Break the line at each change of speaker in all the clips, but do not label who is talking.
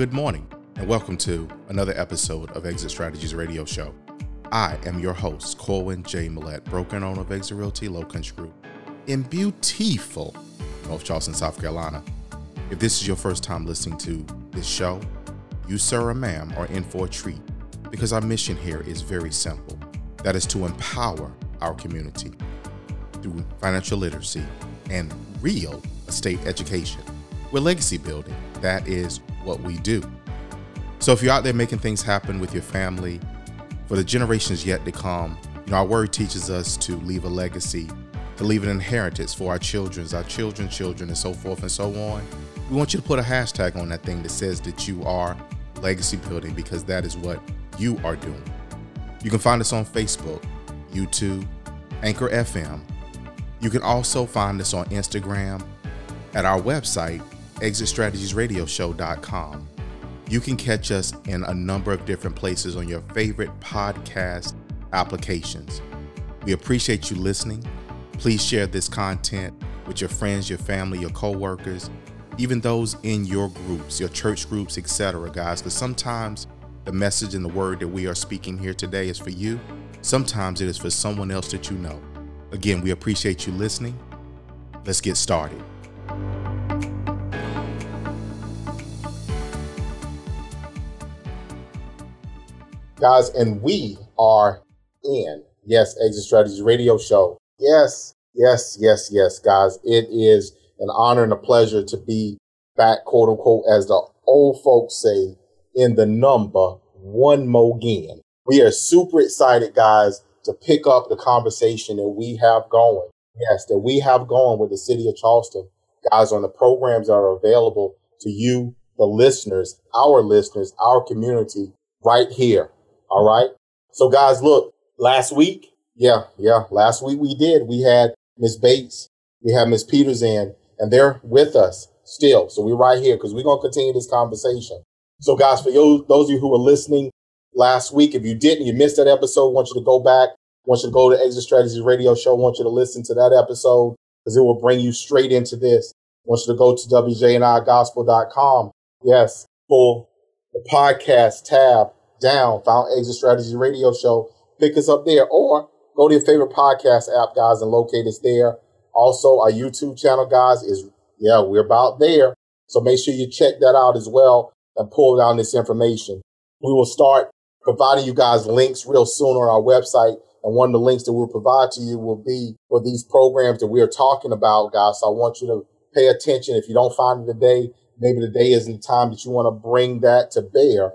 good morning, and welcome to another episode of Exit Strategies Radio Show. I am your host, Corwin J. Millett, broker and owner of Exit Realty Low Country Group in beautiful North Charleston, South Carolina. If this is your first time listening to this show, you, sir or ma'am, are in for a treat because our mission here is very simple that is to empower our community through financial literacy and real estate education. We're legacy building. That is what we do. So if you're out there making things happen with your family for the generations yet to come, you know, our word teaches us to leave a legacy, to leave an inheritance for our children's, our children's children, and so forth and so on. We want you to put a hashtag on that thing that says that you are legacy building because that is what you are doing. You can find us on Facebook, YouTube, Anchor FM. You can also find us on Instagram at our website, exitstrategiesradioshow.com. You can catch us in a number of different places on your favorite podcast applications. We appreciate you listening. Please share this content with your friends, your family, your coworkers, even those in your groups, your church groups, etc., guys, because sometimes the message and the word that we are speaking here today is for you. Sometimes it is for someone else that you know. Again, we appreciate you listening. Let's get started. Guys, and we are in, yes, Exit Strategies Radio Show. Yes, yes, yes, yes, guys. It is an honor and a pleasure to be back, quote unquote, as the old folks say, in the number one more again. We are super excited, guys, to pick up the conversation that we have going. Yes, that we have going with the city of Charleston, guys, on the programs that are available to you, the listeners, our listeners, our community right here all right. So guys, look, last week, yeah, yeah, last week we did. We had Miss Bates, we had Miss Peters in, and they're with us still. So we're right here because we're going to continue this conversation. So guys, for you, those of you who were listening last week, if you didn't, you missed that episode, I want you to go back. I want you to go to Exit Strategies Radio Show. I want you to listen to that episode because it will bring you straight into this. I want you to go to WJNIGospel.com. Yes, for the podcast tab down, found Exit Strategy Radio Show. Pick us up there or go to your favorite podcast app, guys, and locate us there. Also, our YouTube channel, guys, is, yeah, we're about there. So make sure you check that out as well and pull down this information. We will start providing you guys links real soon on our website. And one of the links that we'll provide to you will be for these programs that we are talking about, guys. So I want you to pay attention. If you don't find it today, maybe today isn't the time that you want to bring that to bear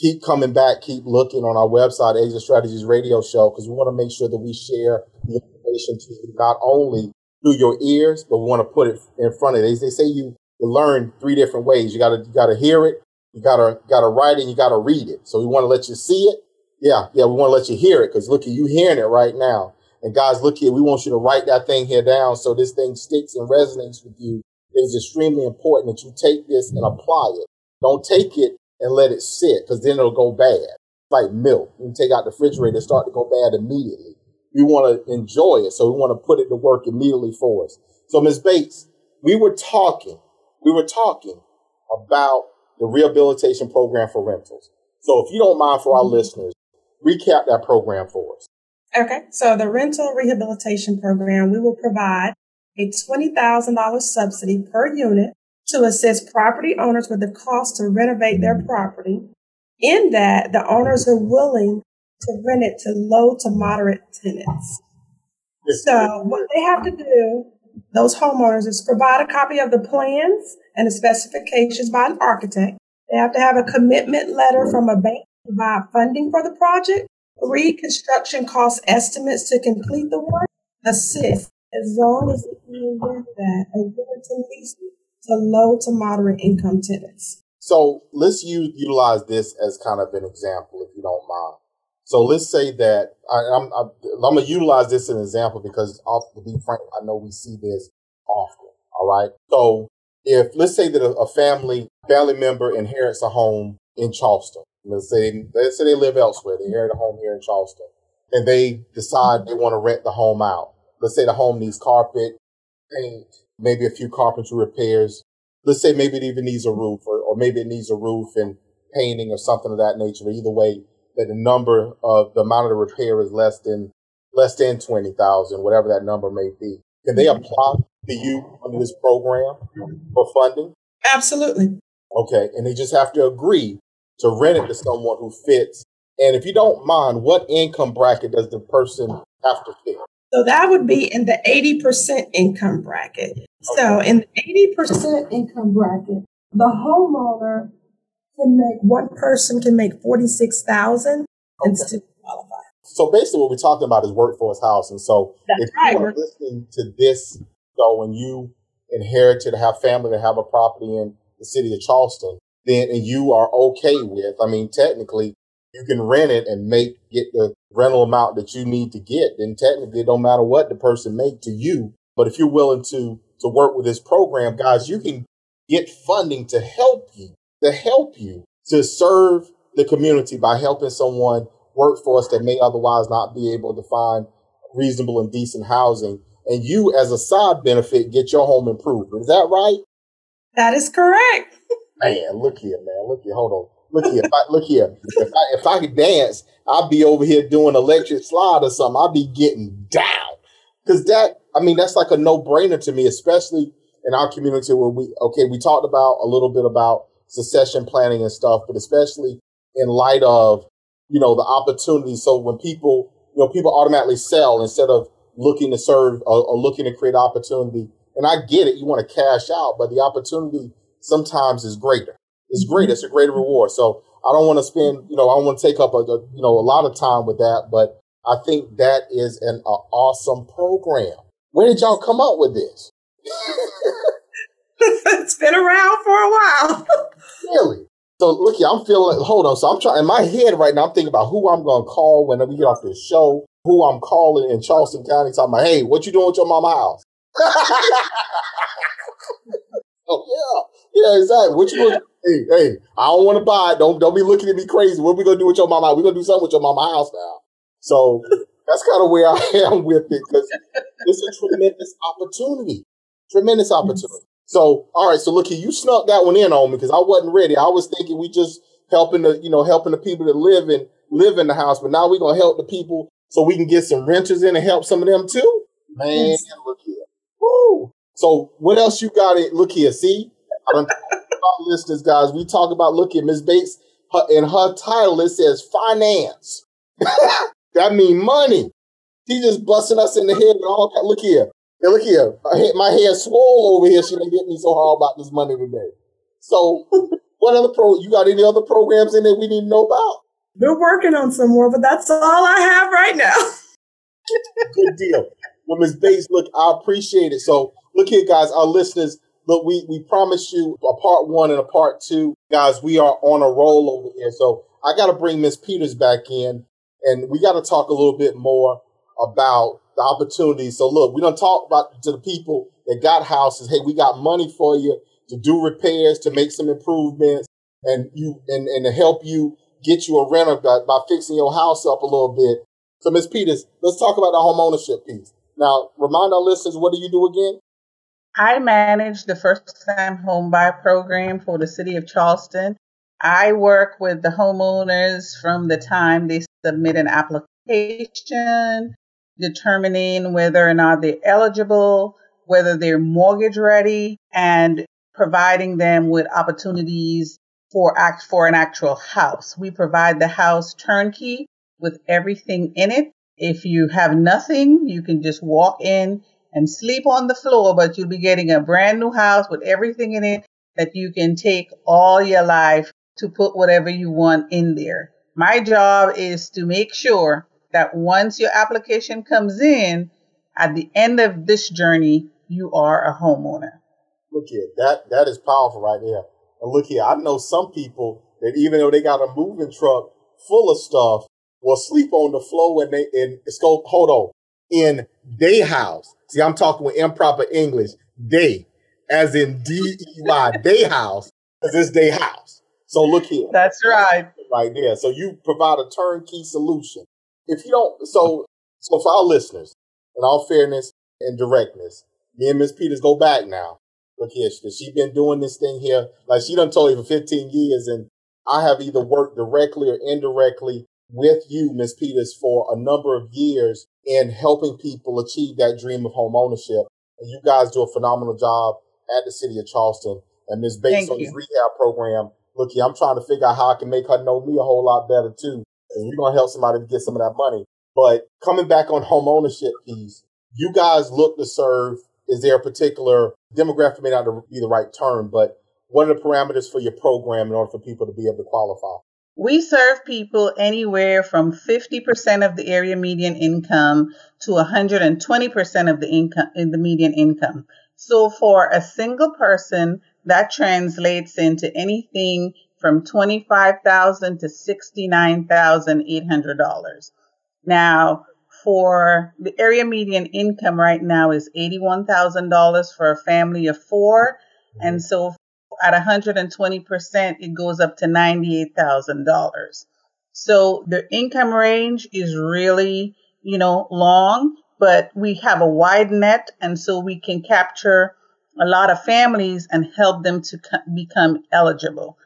keep coming back, keep looking on our website, Exit Strategies Radio Show, because we want to make sure that we share the information to you, not only through your ears, but we want to put it in front of you. They, say you learn three different ways. You gotta, you gotta hear it, you gotta, gotta write it, you gotta read it. So we want to let you see it. Yeah, yeah, we want to let you hear it, because look at you hearing it right now. And guys, look here, we want you to write that thing here down so this thing sticks and resonates with you. It is extremely important that you take this and apply it. Don't take it and let it sit because then it'll go bad. Like milk. You take out the refrigerator, it start to go bad immediately. We want to enjoy it, so we want to put it to work immediately for us. So, Ms. Bates, we were talking, we were talking about the rehabilitation program for rentals. So, if you don't mind for our mm-hmm. listeners, recap that program for us.
Okay, so the rental rehabilitation program, we will provide a $20,000 subsidy per unit to assist property owners with the cost to renovate their mm-hmm. property. In that, the owners are willing to rent it to low to moderate tenants. So what they have to do, those homeowners, is provide a copy of the plans and the specifications by an architect. They have to have a commitment letter from a bank to provide funding for the project, three construction cost estimates to complete the work, assist as long as they can with that, a to lease to low to moderate income tenants.
So let's use, utilize this as kind of an example, if you don't mind. So let's say that I, am I'm, I'm going to utilize this as an example because, off to be frank, I know we see this often. All right. So if let's say that a, a family family member inherits a home in Charleston, let's say let's say they live elsewhere, they inherit a home here in Charleston, and they decide they want to rent the home out. Let's say the home needs carpet, paint, maybe a few carpentry repairs. Let's say maybe it even needs a roof or, or maybe it needs a roof and painting or something of that nature. But either way, that the number of the amount of the repair is less than less than twenty thousand, whatever that number may be. Can they mm-hmm. apply to you under this program for funding?
Absolutely.
Okay, and they just have to agree to rent it to someone who fits. And if you don't mind, what income bracket does the person have to fit?
So that would be in the 80% income bracket. So in the 80% income bracket, the homeowner can make, one person can make 46,000 okay. and still qualify.
So basically what we're talking about is workforce housing. So That's if right. you are listening to this, so when you inherited, have family to have a property in the city of Charleston, then and you are okay with, I mean, technically you can rent it and make, get the rental amount that you need to get, then technically it don't matter what the person make to you. But if you're willing to, to work with this program, guys, you can get funding to help you, to help you to serve the community by helping someone workforce that may otherwise not be able to find reasonable and decent housing. And you, as a side benefit, get your home improved. Is that right?
That is correct.
man, look here, man. Look here. Hold on. Look here. If I, look here. If I, if I could dance, I'd be over here doing electric slide or something. I'd be getting down. Cause that, I mean, that's like a no brainer to me, especially in our community where we, okay, we talked about a little bit about succession planning and stuff, but especially in light of, you know, the opportunity. So when people, you know, people automatically sell instead of looking to serve or, or looking to create opportunity. And I get it. You want to cash out, but the opportunity sometimes is greater. It's great. It's a greater reward. So I don't want to spend, you know, I don't want to take up a, a, you know, a lot of time with that, but I think that is an awesome program. Where did y'all come up with this?
it's been around for a while.
really? So look here, I'm feeling, hold on. So I'm trying, in my head right now, I'm thinking about who I'm going to call when we get off this show, who I'm calling in Charleston County, talking about, hey, what you doing with your mama house? oh, yeah. Yeah, exactly. What you gonna Hey, hey, I don't want to buy it. Don't don't be looking at me crazy. What we gonna do with your mama? We gonna do something with your mama house now. So that's kind of where I am with it because it's a tremendous opportunity. Tremendous opportunity. So, all right. So look here, you snuck that one in on me because I wasn't ready. I was thinking we just helping the, you know, helping the people that live in live in the house, but now we're gonna help the people so we can get some renters in and help some of them too. Man, yes. look here. Woo. So what else you got? It look here. See, I don't talk about listeners, guys. We talk about look at Miss Bates her, in her title. It says finance. that mean money. She just busting us in the head with all. Look here, hey, look here. My hair swole over here. She didn't get me so hard about this money today. So, what other pro? You got any other programs in there we need to know about?
We're working on some more, but that's all I have right now.
Good deal. Ms. Bates, look, I appreciate it. So, look here, guys, our listeners, Look, we, we promised you a part one and a part two. Guys, we are on a roll over here. So I got to bring Miss Peters back in and we got to talk a little bit more about the opportunities. So look, we don't talk about to the people that got houses. Hey, we got money for you to do repairs, to make some improvements and you, and, and to help you get you a renter by, by fixing your house up a little bit. So Miss Peters, let's talk about the home ownership piece. Now, remind our listeners, what do you do again?
I manage the first time home buy program for the city of Charleston. I work with the homeowners from the time they submit an application, determining whether or not they're eligible, whether they're mortgage ready, and providing them with opportunities for act for an actual house. We provide the house turnkey with everything in it. If you have nothing, you can just walk in and sleep on the floor, but you'll be getting a brand new house with everything in it that you can take all your life to put whatever you want in there. My job is to make sure that once your application comes in, at the end of this journey, you are a homeowner.
Look here, that that is powerful right there. And look here, I know some people that even though they got a moving truck full of stuff, will sleep on the floor when they and go hold on in their house. See, I'm talking with improper English. They, as in D E Y, they house, because it's their house. So look here.
That's right.
Right there. So you provide a turnkey solution. If you don't, so so for our listeners, in all fairness and directness, me and Miss Peters go back now. look here, she, she been doing this thing here. Like she done told you for 15 years and I have either worked directly or indirectly with you, Ms. Peters, for a number of years in helping people achieve that dream of home ownership. And you guys do a phenomenal job at the city of Charleston. And Ms. Bates Thank on you. this rehab program, look I'm trying to figure out how I can make her know me a whole lot better too. And we're going to help somebody to get some of that money. But coming back on home ownership piece, you guys look to serve. Is there a particular demographic may not be the right term, but what are the parameters for your program in order for people to be able to qualify?
We serve people anywhere from 50% of the area median income to 120% of the income in the median income. So for a single person, that translates into anything from 25,000 to $69,800. Now, for the area median income right now is $81,000 for a family of four. And so at 120%, it goes up to $98,000. So the income range is really, you know, long, but we have a wide net. And so we can capture a lot of families and help them to become eligible.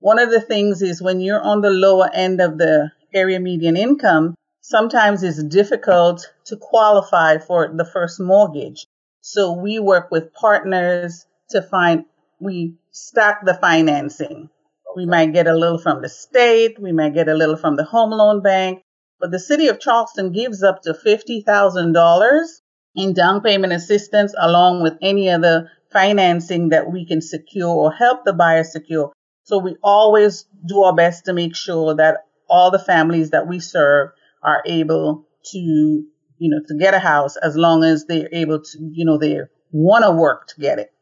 One of the things is when you're on the lower end of the area median income, sometimes it's difficult to qualify for the first mortgage. So we work with partners to find, we stack the financing. We might get a little from the state, we might get a little from the home loan bank, but the city of Charleston gives up to $50,000 in down payment assistance along with any other financing that we can secure or help the buyer secure. So we always do our best to make sure that all the families that we serve are able to, you know, to get a house as long as they're able to, you know, they want to work to get it.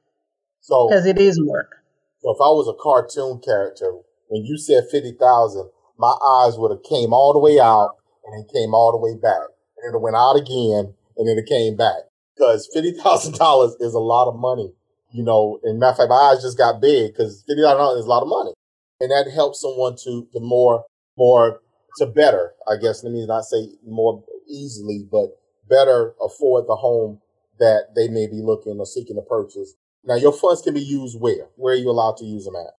So, because it is work.
So if I was a cartoon character, when you said 50,000, my eyes would have came all the way out and then came all the way back. And it went out again and then it came back. Because $50,000 is a lot of money, you know, and matter of fact, my eyes just got big because $50,000 is a lot of money. And that helps someone to, to more, more, to better, I guess. Let me not say more easily, but better afford the home that they may be looking or seeking to purchase now, your funds can be used where? Where are you allowed to use them at?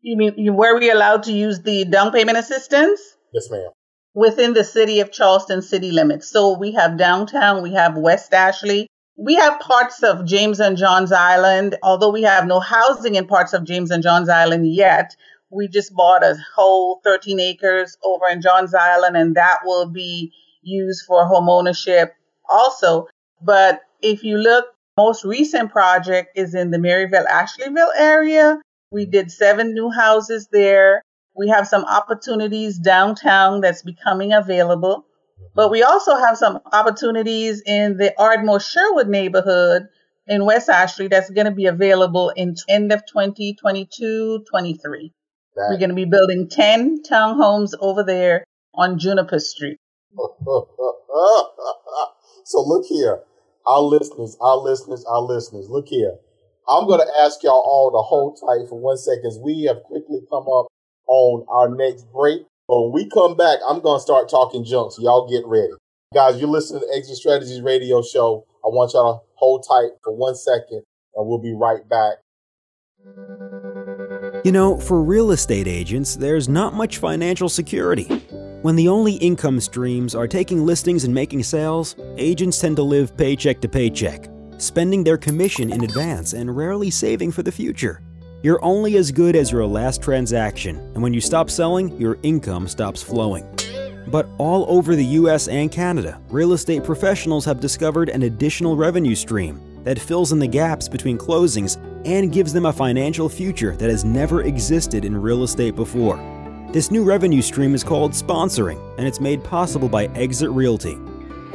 You mean where are we allowed to use the down payment assistance?
Yes, ma'am.
Within the city of Charleston city limits. So we have downtown, we have West Ashley, we have parts of James and Johns Island. Although we have no housing in parts of James and Johns Island yet, we just bought a whole 13 acres over in Johns Island, and that will be used for home ownership also. But if you look most recent project is in the Maryville Ashleyville area. We did seven new houses there. We have some opportunities downtown that's becoming available. But we also have some opportunities in the Ardmore Sherwood neighborhood in West Ashley that's going to be available in end of 2022 23. We're going to be building 10 townhomes over there on Juniper Street.
so look here our listeners, our listeners, our listeners, look here. I'm going to ask y'all all to hold tight for one second. We have quickly come up on our next break. But when we come back, I'm going to start talking junk. So y'all get ready. Guys, you're listening to Exit Strategies radio show. I want y'all to hold tight for one second and we'll be right back.
You know, for real estate agents, there's not much financial security. When the only income streams are taking listings and making sales, agents tend to live paycheck to paycheck, spending their commission in advance and rarely saving for the future. You're only as good as your last transaction, and when you stop selling, your income stops flowing. But all over the US and Canada, real estate professionals have discovered an additional revenue stream that fills in the gaps between closings and gives them a financial future that has never existed in real estate before. This new revenue stream is called sponsoring, and it's made possible by Exit Realty.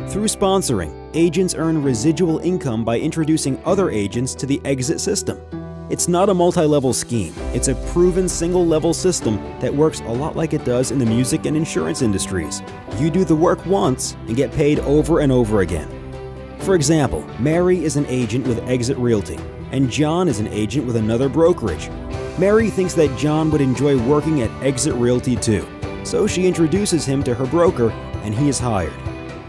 Through sponsoring, agents earn residual income by introducing other agents to the Exit system. It's not a multi level scheme, it's a proven single level system that works a lot like it does in the music and insurance industries. You do the work once and get paid over and over again. For example, Mary is an agent with Exit Realty, and John is an agent with another brokerage. Mary thinks that John would enjoy working at Exit Realty too, so she introduces him to her broker and he is hired.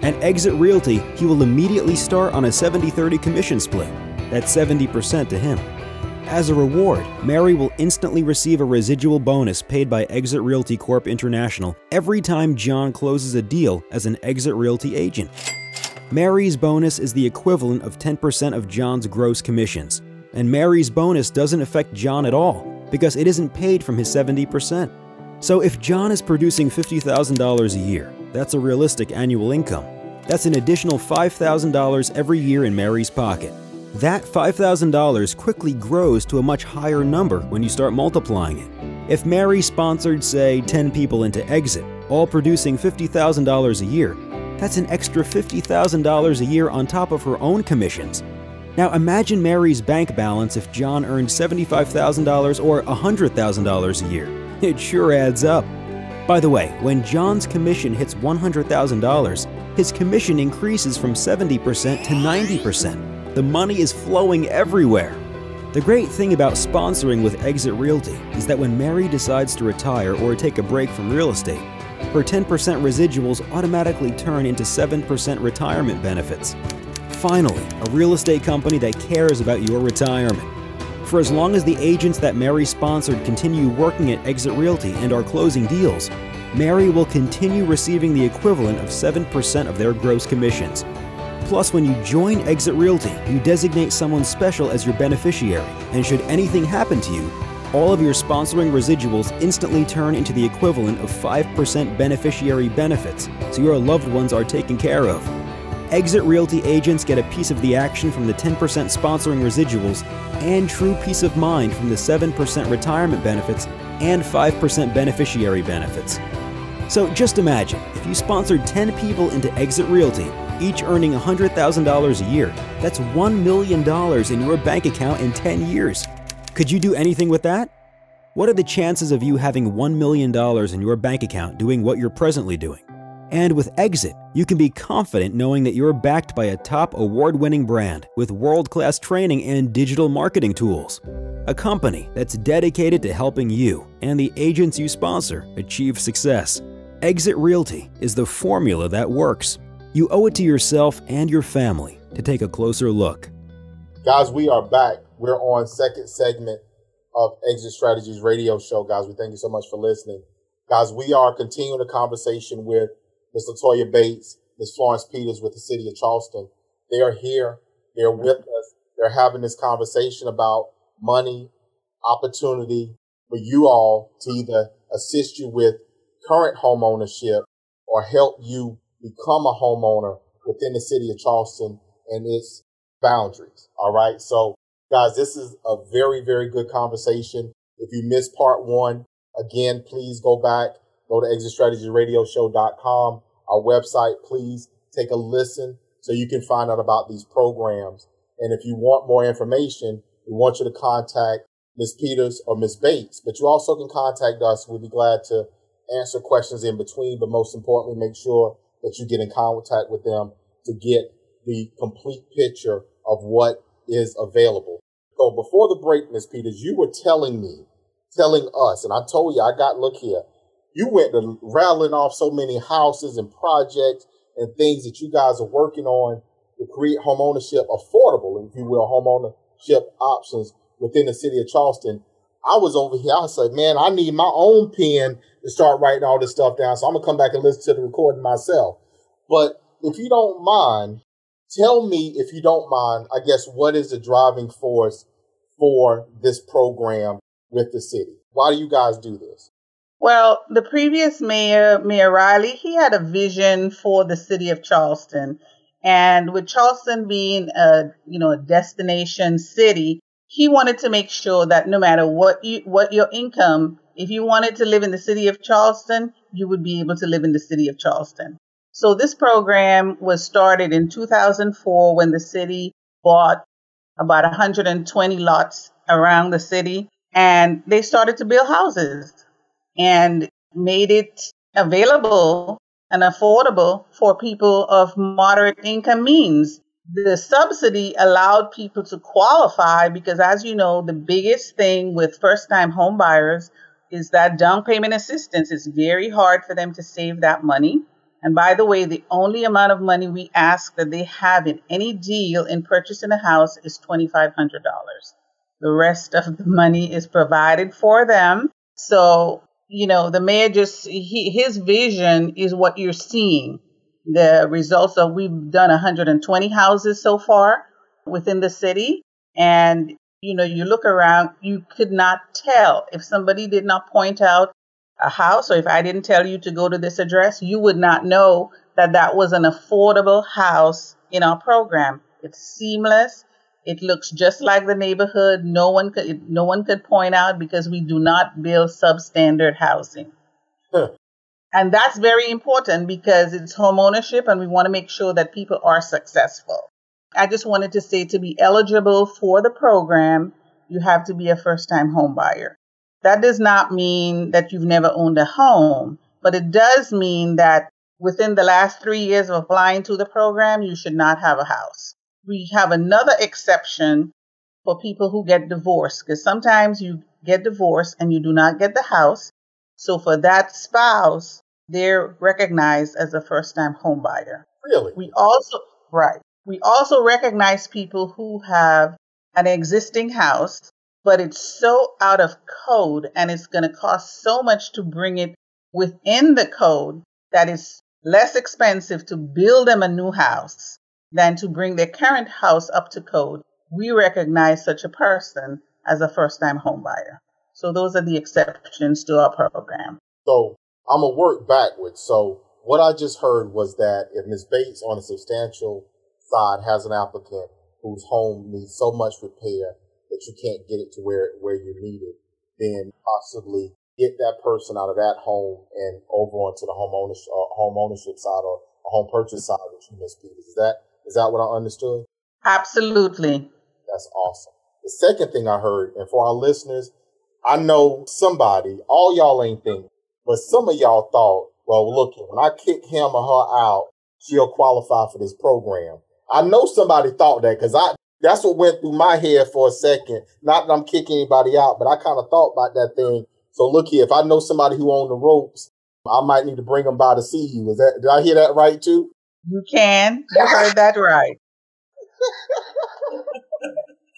At Exit Realty, he will immediately start on a 70 30 commission split. That's 70% to him. As a reward, Mary will instantly receive a residual bonus paid by Exit Realty Corp International every time John closes a deal as an Exit Realty agent. Mary's bonus is the equivalent of 10% of John's gross commissions, and Mary's bonus doesn't affect John at all because it isn't paid from his 70%. So if John is producing $50,000 a year, that's a realistic annual income. That's an additional $5,000 every year in Mary's pocket. That $5,000 quickly grows to a much higher number when you start multiplying it. If Mary sponsored, say, 10 people into Exit, all producing $50,000 a year, that's an extra $50,000 a year on top of her own commissions. Now imagine Mary's bank balance if John earned $75,000 or $100,000 a year. It sure adds up. By the way, when John's commission hits $100,000, his commission increases from 70% to 90%. The money is flowing everywhere. The great thing about sponsoring with Exit Realty is that when Mary decides to retire or take a break from real estate, her 10% residuals automatically turn into 7% retirement benefits. Finally, a real estate company that cares about your retirement. For as long as the agents that Mary sponsored continue working at Exit Realty and are closing deals, Mary will continue receiving the equivalent of 7% of their gross commissions. Plus, when you join Exit Realty, you designate someone special as your beneficiary, and should anything happen to you, all of your sponsoring residuals instantly turn into the equivalent of 5% beneficiary benefits, so your loved ones are taken care of. Exit Realty agents get a piece of the action from the 10% sponsoring residuals and true peace of mind from the 7% retirement benefits and 5% beneficiary benefits. So just imagine if you sponsored 10 people into Exit Realty, each earning $100,000 a year, that's $1 million in your bank account in 10 years. Could you do anything with that? What are the chances of you having $1 million in your bank account doing what you're presently doing? And with Exit, you can be confident knowing that you're backed by a top award winning brand with world class training and digital marketing tools. A company that's dedicated to helping you and the agents you sponsor achieve success. Exit Realty is the formula that works. You owe it to yourself and your family to take a closer look.
Guys, we are back. We're on second segment of Exit Strategies radio show. Guys, we thank you so much for listening. Guys, we are continuing the conversation with Ms. Latoya Bates, Ms. Florence Peters with the city of Charleston. They are here. They're with us. They're having this conversation about money, opportunity for you all to either assist you with current home ownership or help you become a homeowner within the city of Charleston and its boundaries. All right. So guys, this is a very, very good conversation. If you missed part one, again, please go back, go to exitstrategyradioshow.com, our website. Please take a listen so you can find out about these programs. And if you want more information, we want you to contact Ms. Peters or Ms. Bates, but you also can contact us. We'll be glad to answer questions in between, but most importantly, make sure that you get in contact with them to get the complete picture of what is available. So before the break, Ms. Peters, you were telling me, telling us, and I told you, I got, look here, you went to rattling off so many houses and projects and things that you guys are working on to create home ownership affordable, if you will, home ownership options within the city of Charleston. I was over here. I said, man, I need my own pen to start writing all this stuff down. So I'm to come back and listen to the recording myself. But if you don't mind, tell me, if you don't mind, I guess, what is the driving force for this program with the city? Why do you guys do this?
Well, the previous mayor, Mayor Riley, he had a vision for the city of Charleston. And with Charleston being a, you know, a destination city, he wanted to make sure that no matter what you, what your income, if you wanted to live in the city of Charleston, you would be able to live in the city of Charleston. So this program was started in 2004 when the city bought about 120 lots around the city and they started to build houses and made it available and affordable for people of moderate income means. The subsidy allowed people to qualify because as you know, the biggest thing with first time home buyers is that down payment assistance. It's very hard for them to save that money. And by the way, the only amount of money we ask that they have in any deal in purchasing a house is $2,500. The rest of the money is provided for them. So, you know, the mayor just, he, his vision is what you're seeing. The results of, we've done 120 houses so far within the city. And, you know, you look around, you could not tell if somebody did not point out a house or if I didn't tell you to go to this address, you would not know that that was an affordable house in our program. It's seamless. It looks just like the neighborhood. No one could no one could point out because we do not build substandard housing. Huh. And that's very important because it's home ownership and we want to make sure that people are successful. I just wanted to say to be eligible for the program, you have to be a first time home buyer. That does not mean that you've never owned a home, but it does mean that within the last three years of applying to the program, you should not have a house. We have another exception for people who get divorced because sometimes you get divorced and you do not get the house. So for that spouse, they're recognized as a first time home buyer.
Really?
We also, right. We also recognize people who have an existing house, but it's so out of code and it's going to cost so much to bring it within the code that it's less expensive to build them a new house than to bring their current house up to code. We recognize such a person as a first time homebuyer. So those are the exceptions to our program.
So I'm gonna work backwards. So what I just heard was that if Ms. Bates on a substantial side has an applicant whose home needs so much repair that you can't get it to where where you need it, then possibly get that person out of that home and over onto the home ownership, uh, home ownership side or a home purchase side which you, Ms. Peters. Is that is that what I understood?
Absolutely.
That's awesome. The second thing I heard, and for our listeners, I know somebody, all y'all ain't thinking, but some of y'all thought, well, look, when I kick him or her out, she'll qualify for this program. I know somebody thought that because I that's what went through my head for a second. Not that I'm kicking anybody out, but I kind of thought about that thing so look here, if I know somebody who own the ropes, I might need to bring them by to see you. Is that did I hear that right too?
You can. You heard that right.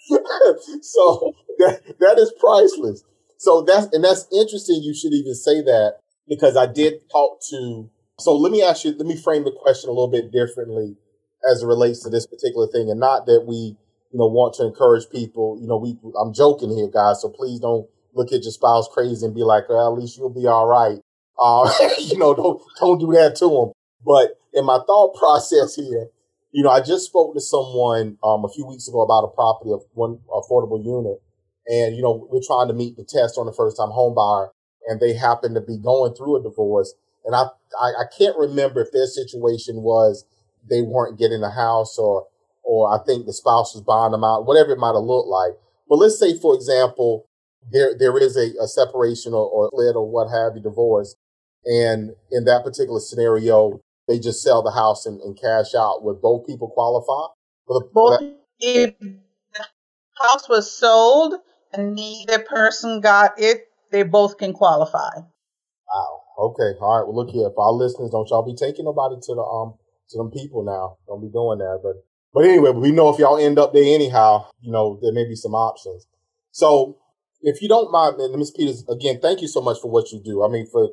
so that that is priceless. So that's and that's interesting. You should even say that because I did talk to. So let me ask you. Let me frame the question a little bit differently as it relates to this particular thing, and not that we, you know, want to encourage people. You know, we. I'm joking here, guys. So please don't look at your spouse crazy and be like, well, at least you'll be all right. Uh, you know, don't, don't do that to them. But in my thought process here, you know, I just spoke to someone, um, a few weeks ago about a property of one affordable unit. And, you know, we're trying to meet the test on the first time home buyer and they happen to be going through a divorce. And I, I, I can't remember if their situation was they weren't getting a house or, or I think the spouse was buying them out, whatever it might have looked like. But let's say, for example, there there is a, a separation or, or split or what have you, divorce, and in that particular scenario, they just sell the house and, and cash out. Would both people qualify?
The, both that- if the house was sold and neither person got it, they both can qualify.
Wow. Okay. All right. Well, look here. For our listeners, don't y'all be taking nobody to the um to them people now. Don't be doing that. But but anyway, we know if y'all end up there anyhow, you know there may be some options. So if you don't mind, Ms. Peters, again, thank you so much for what you do. I mean, for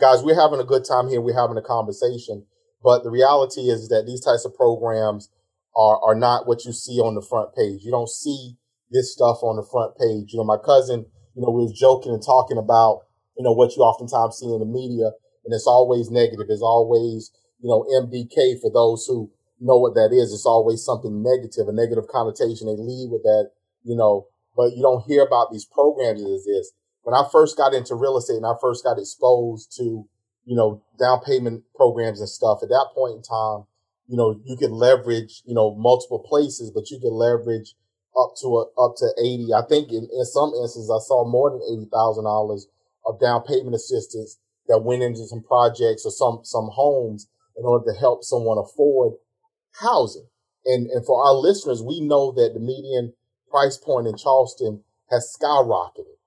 guys, we're having a good time here. We're having a conversation, but the reality is that these types of programs are, are not what you see on the front page. You don't see this stuff on the front page. You know, my cousin, you know, we was joking and talking about, you know, what you oftentimes see in the media and it's always negative. It's always, you know, MDK for those who know what that is. It's always something negative, a negative connotation. They lead with that, you know, but you don't hear about these programs as this. When I first got into real estate and I first got exposed to, you know, down payment programs and stuff, at that point in time, you know, you could leverage, you know, multiple places, but you could leverage up to a, up to 80. I think in, in some instances, I saw more than $80,000 of down payment assistance that went into some projects or some, some homes in order to help someone afford housing. And, and for our listeners, we know that the median price point in Charleston has skyrocketed.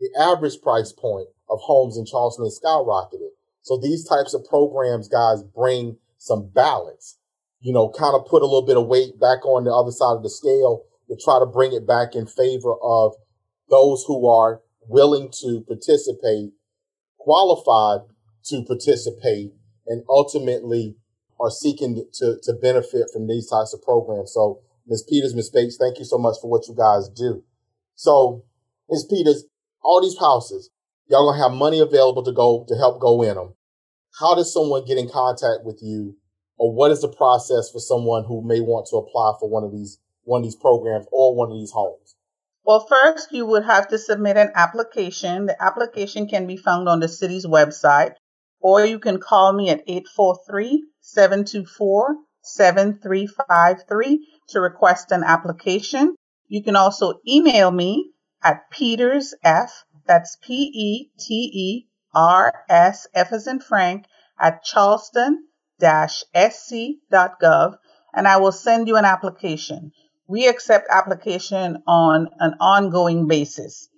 The average price point of homes in Charleston has skyrocketed. So these types of programs, guys, bring some balance, you know, kind of put a little bit of weight back on the other side of the scale to try to bring it back in favor of those who are willing to participate, qualified to participate, and ultimately are seeking to, to benefit from these types of programs. So, Ms. Peters, Ms. Bates, thank you so much for what you guys do. So, Ms. Peters, all these houses, y'all gonna have money available to go to help go in them. How does someone get in contact with you, or what is the process for someone who may want to apply for one of these one of these programs or one of these homes?
Well, first you would have to submit an application. The application can be found on the city's website, or you can call me at 843 724 7353 to request an application. You can also email me at petersf, that's P T R S F as in Frank, at charleston-sc.gov, and I will send you an application. We accept application on an ongoing basis.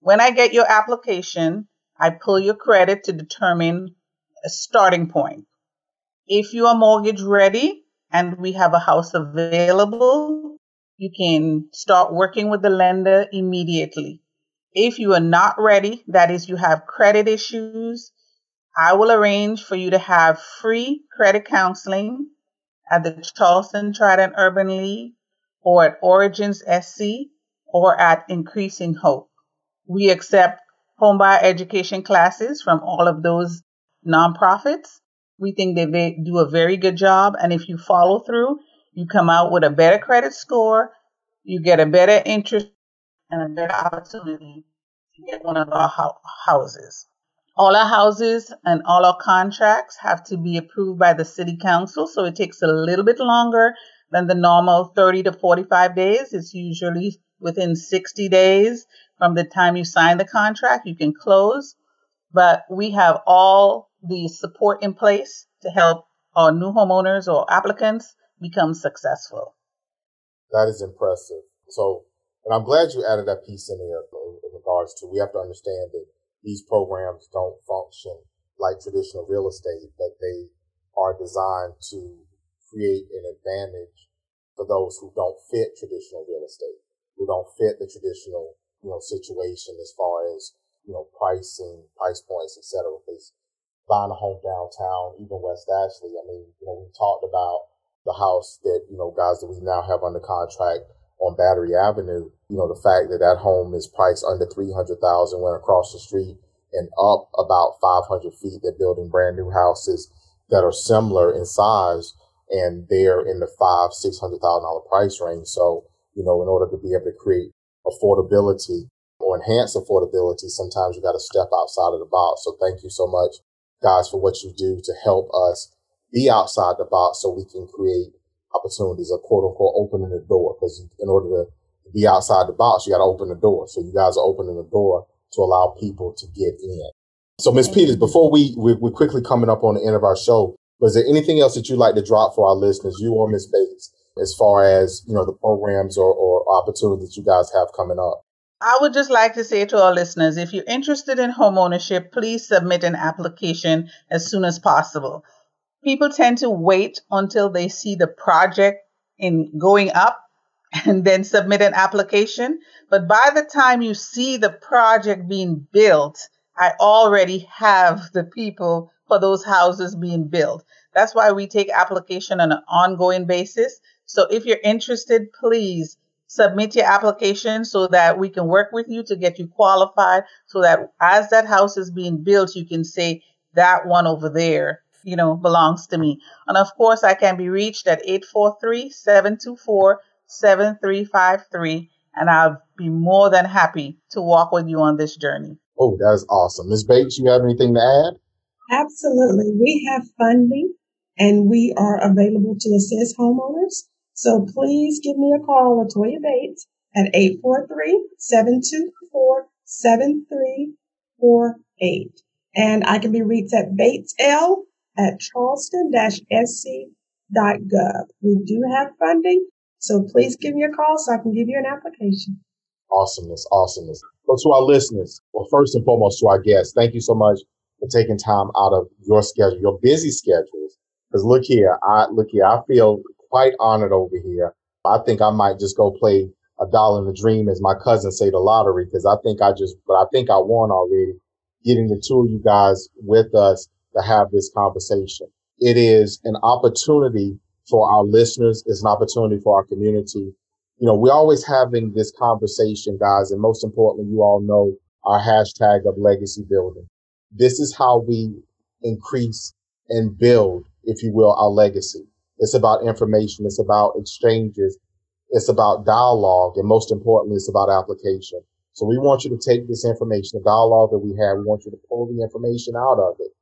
When I get your application, I pull your credit to determine a starting point. If you are mortgage ready and we have a house available, you can start working with the lender immediately. If you are not ready, that is, you have credit issues, I will arrange for you to have free credit counseling at the Charleston Trident Urban League or at Origins SC or at Increasing Hope. We accept homebuyer education classes from all of those nonprofits. We think they do a very good job. And if you follow through, you come out with a better credit score, you get a better interest and a better opportunity to get one of our houses. All our houses and all our contracts have to be approved by the city council, so it takes a little bit longer than the normal 30 to 45 days. It's usually within 60 days from the time you sign the contract, you can close. But we have all the support in place to help our new homeowners or applicants become successful.
That is impressive. So, and I'm glad you added that piece in there in regards to we have to understand that these programs don't function like traditional real estate, but they are designed to create an advantage for those who don't fit traditional real estate, who don't fit the traditional, you know, situation as far as, you know, pricing, price points, etc. Because buying a home downtown, even West Ashley, I mean, you know, we talked about the house that, you know, guys that we now have under contract on Battery Avenue, you know, the fact that that home is priced under 300,000 went across the street and up about 500 feet. They're building brand new houses that are similar in size and they're in the five, six hundred thousand dollar price range. So, you know, in order to be able to create affordability or enhance affordability, sometimes you got to step outside of the box. So thank you so much, guys, for what you do to help us be outside the box so we can create opportunities or quote unquote opening the door. Because in order to be outside the box, you got to open the door. So you guys are opening the door to allow people to get in. So, Ms. Peters, before we, we, we're quickly coming up on the end of our show, was there anything else that you'd like to drop for our listeners, you or Ms. Bates, as far as, you know, the programs or, or opportunities you guys have coming up?
I would just like to say to our listeners, if you're interested in home ownership, please submit an application as soon as possible. People tend to wait until they see the project in going up and then submit an application. But by the time you see the project being built, I already have the people for those houses being built. That's why we take application on an ongoing basis. So if you're interested, please submit your application so that we can work with you to get you qualified so that as that house is being built, you can say that one over there, you know, belongs to me. And of course, I can be reached at 843 724 7353 and I'll be more than happy to walk with you on this journey.
Oh, that's awesome. Ms. Bates, you have anything to add?
Absolutely. We have funding and we are available to assist homeowners. So please give me a call, Latoya Bates, at 843-724-7348. And I can be reached at batesl at charleston-sc.gov. We do have funding, so please give me a call so I can give you an application.
Awesomeness, awesomeness. So to our listeners, well, first and foremost to our guests, thank you so much for taking time out of your schedule, your busy schedules. Because look here, I look here, I feel quite honored over here. I think I might just go play a dollar in the dream, as my cousin say, the lottery, because I think I just, but I think I won already. Getting the two of you guys with us to have this conversation. It is an opportunity for our listeners. It's an opportunity for our community. You know, we're always having this conversation, guys, and most importantly, you all know our hashtag of legacy building. This is how we increase and build, if you will, our legacy. It's about information. It's about exchanges. It's about dialogue. And most importantly, it's about application. So we want you to take this information, the dialogue that we have, we want you to pull the information out of it.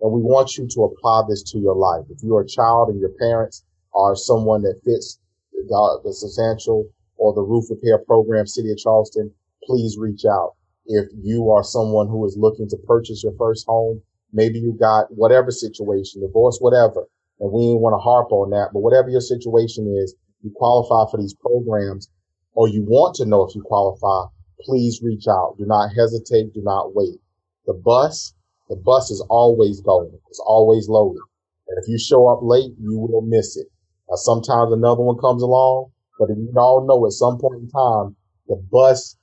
And we want you to apply this to your life. If you're a child and your parents are someone that fits the, the substantial or the roof repair program, City of Charleston, please reach out. If you are someone who is looking to purchase your first home, maybe you got whatever situation, divorce, whatever, and we didn't want to harp on that, but whatever your situation is, you qualify for these programs or you want to know if you qualify, please reach out. Do not hesitate. Do not wait. The bus, the bus is always going. It's always loaded. And if you show up late, you will miss it. Now, sometimes another one comes along, but you all know at some point in time, the bus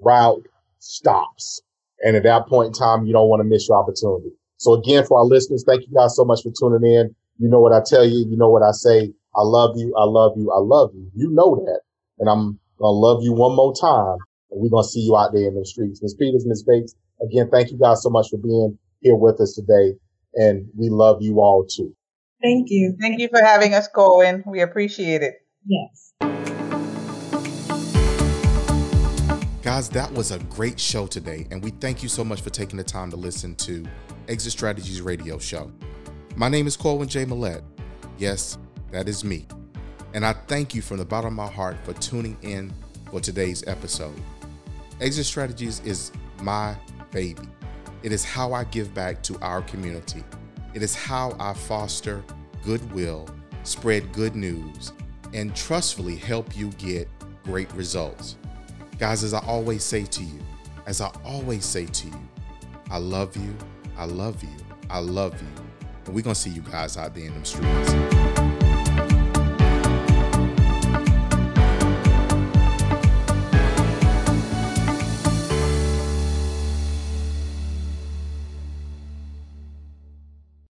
route stops. And at that point in time, you don't want to miss your opportunity. So again, for our listeners, thank you guys so much for tuning in. You know what I tell you. You know what I say. I love you. I love you. I love you. You know that. And I'm going to love you one more time. And we're going to see you out there in the streets. Ms. Peters, Ms. Bates, again, thank you guys so much for being here with us today. And we love you all too.
Thank you.
Thank you for having us, Corwin. We appreciate it.
Yes.
Guys, that was a great show today, and we thank you so much for taking the time to listen to Exit Strategies Radio Show. My name is Corwin J. Millette. Yes, that is me. And I thank you from the bottom of my heart for tuning in for today's episode. Exit Strategies is my baby. It is how I give back to our community. It is how I foster goodwill, spread good news, and trustfully help you get great results. Guys, as I always say to you, as I always say to you, I love you, I love you, I love you. And we're going to see you guys out there in the streets.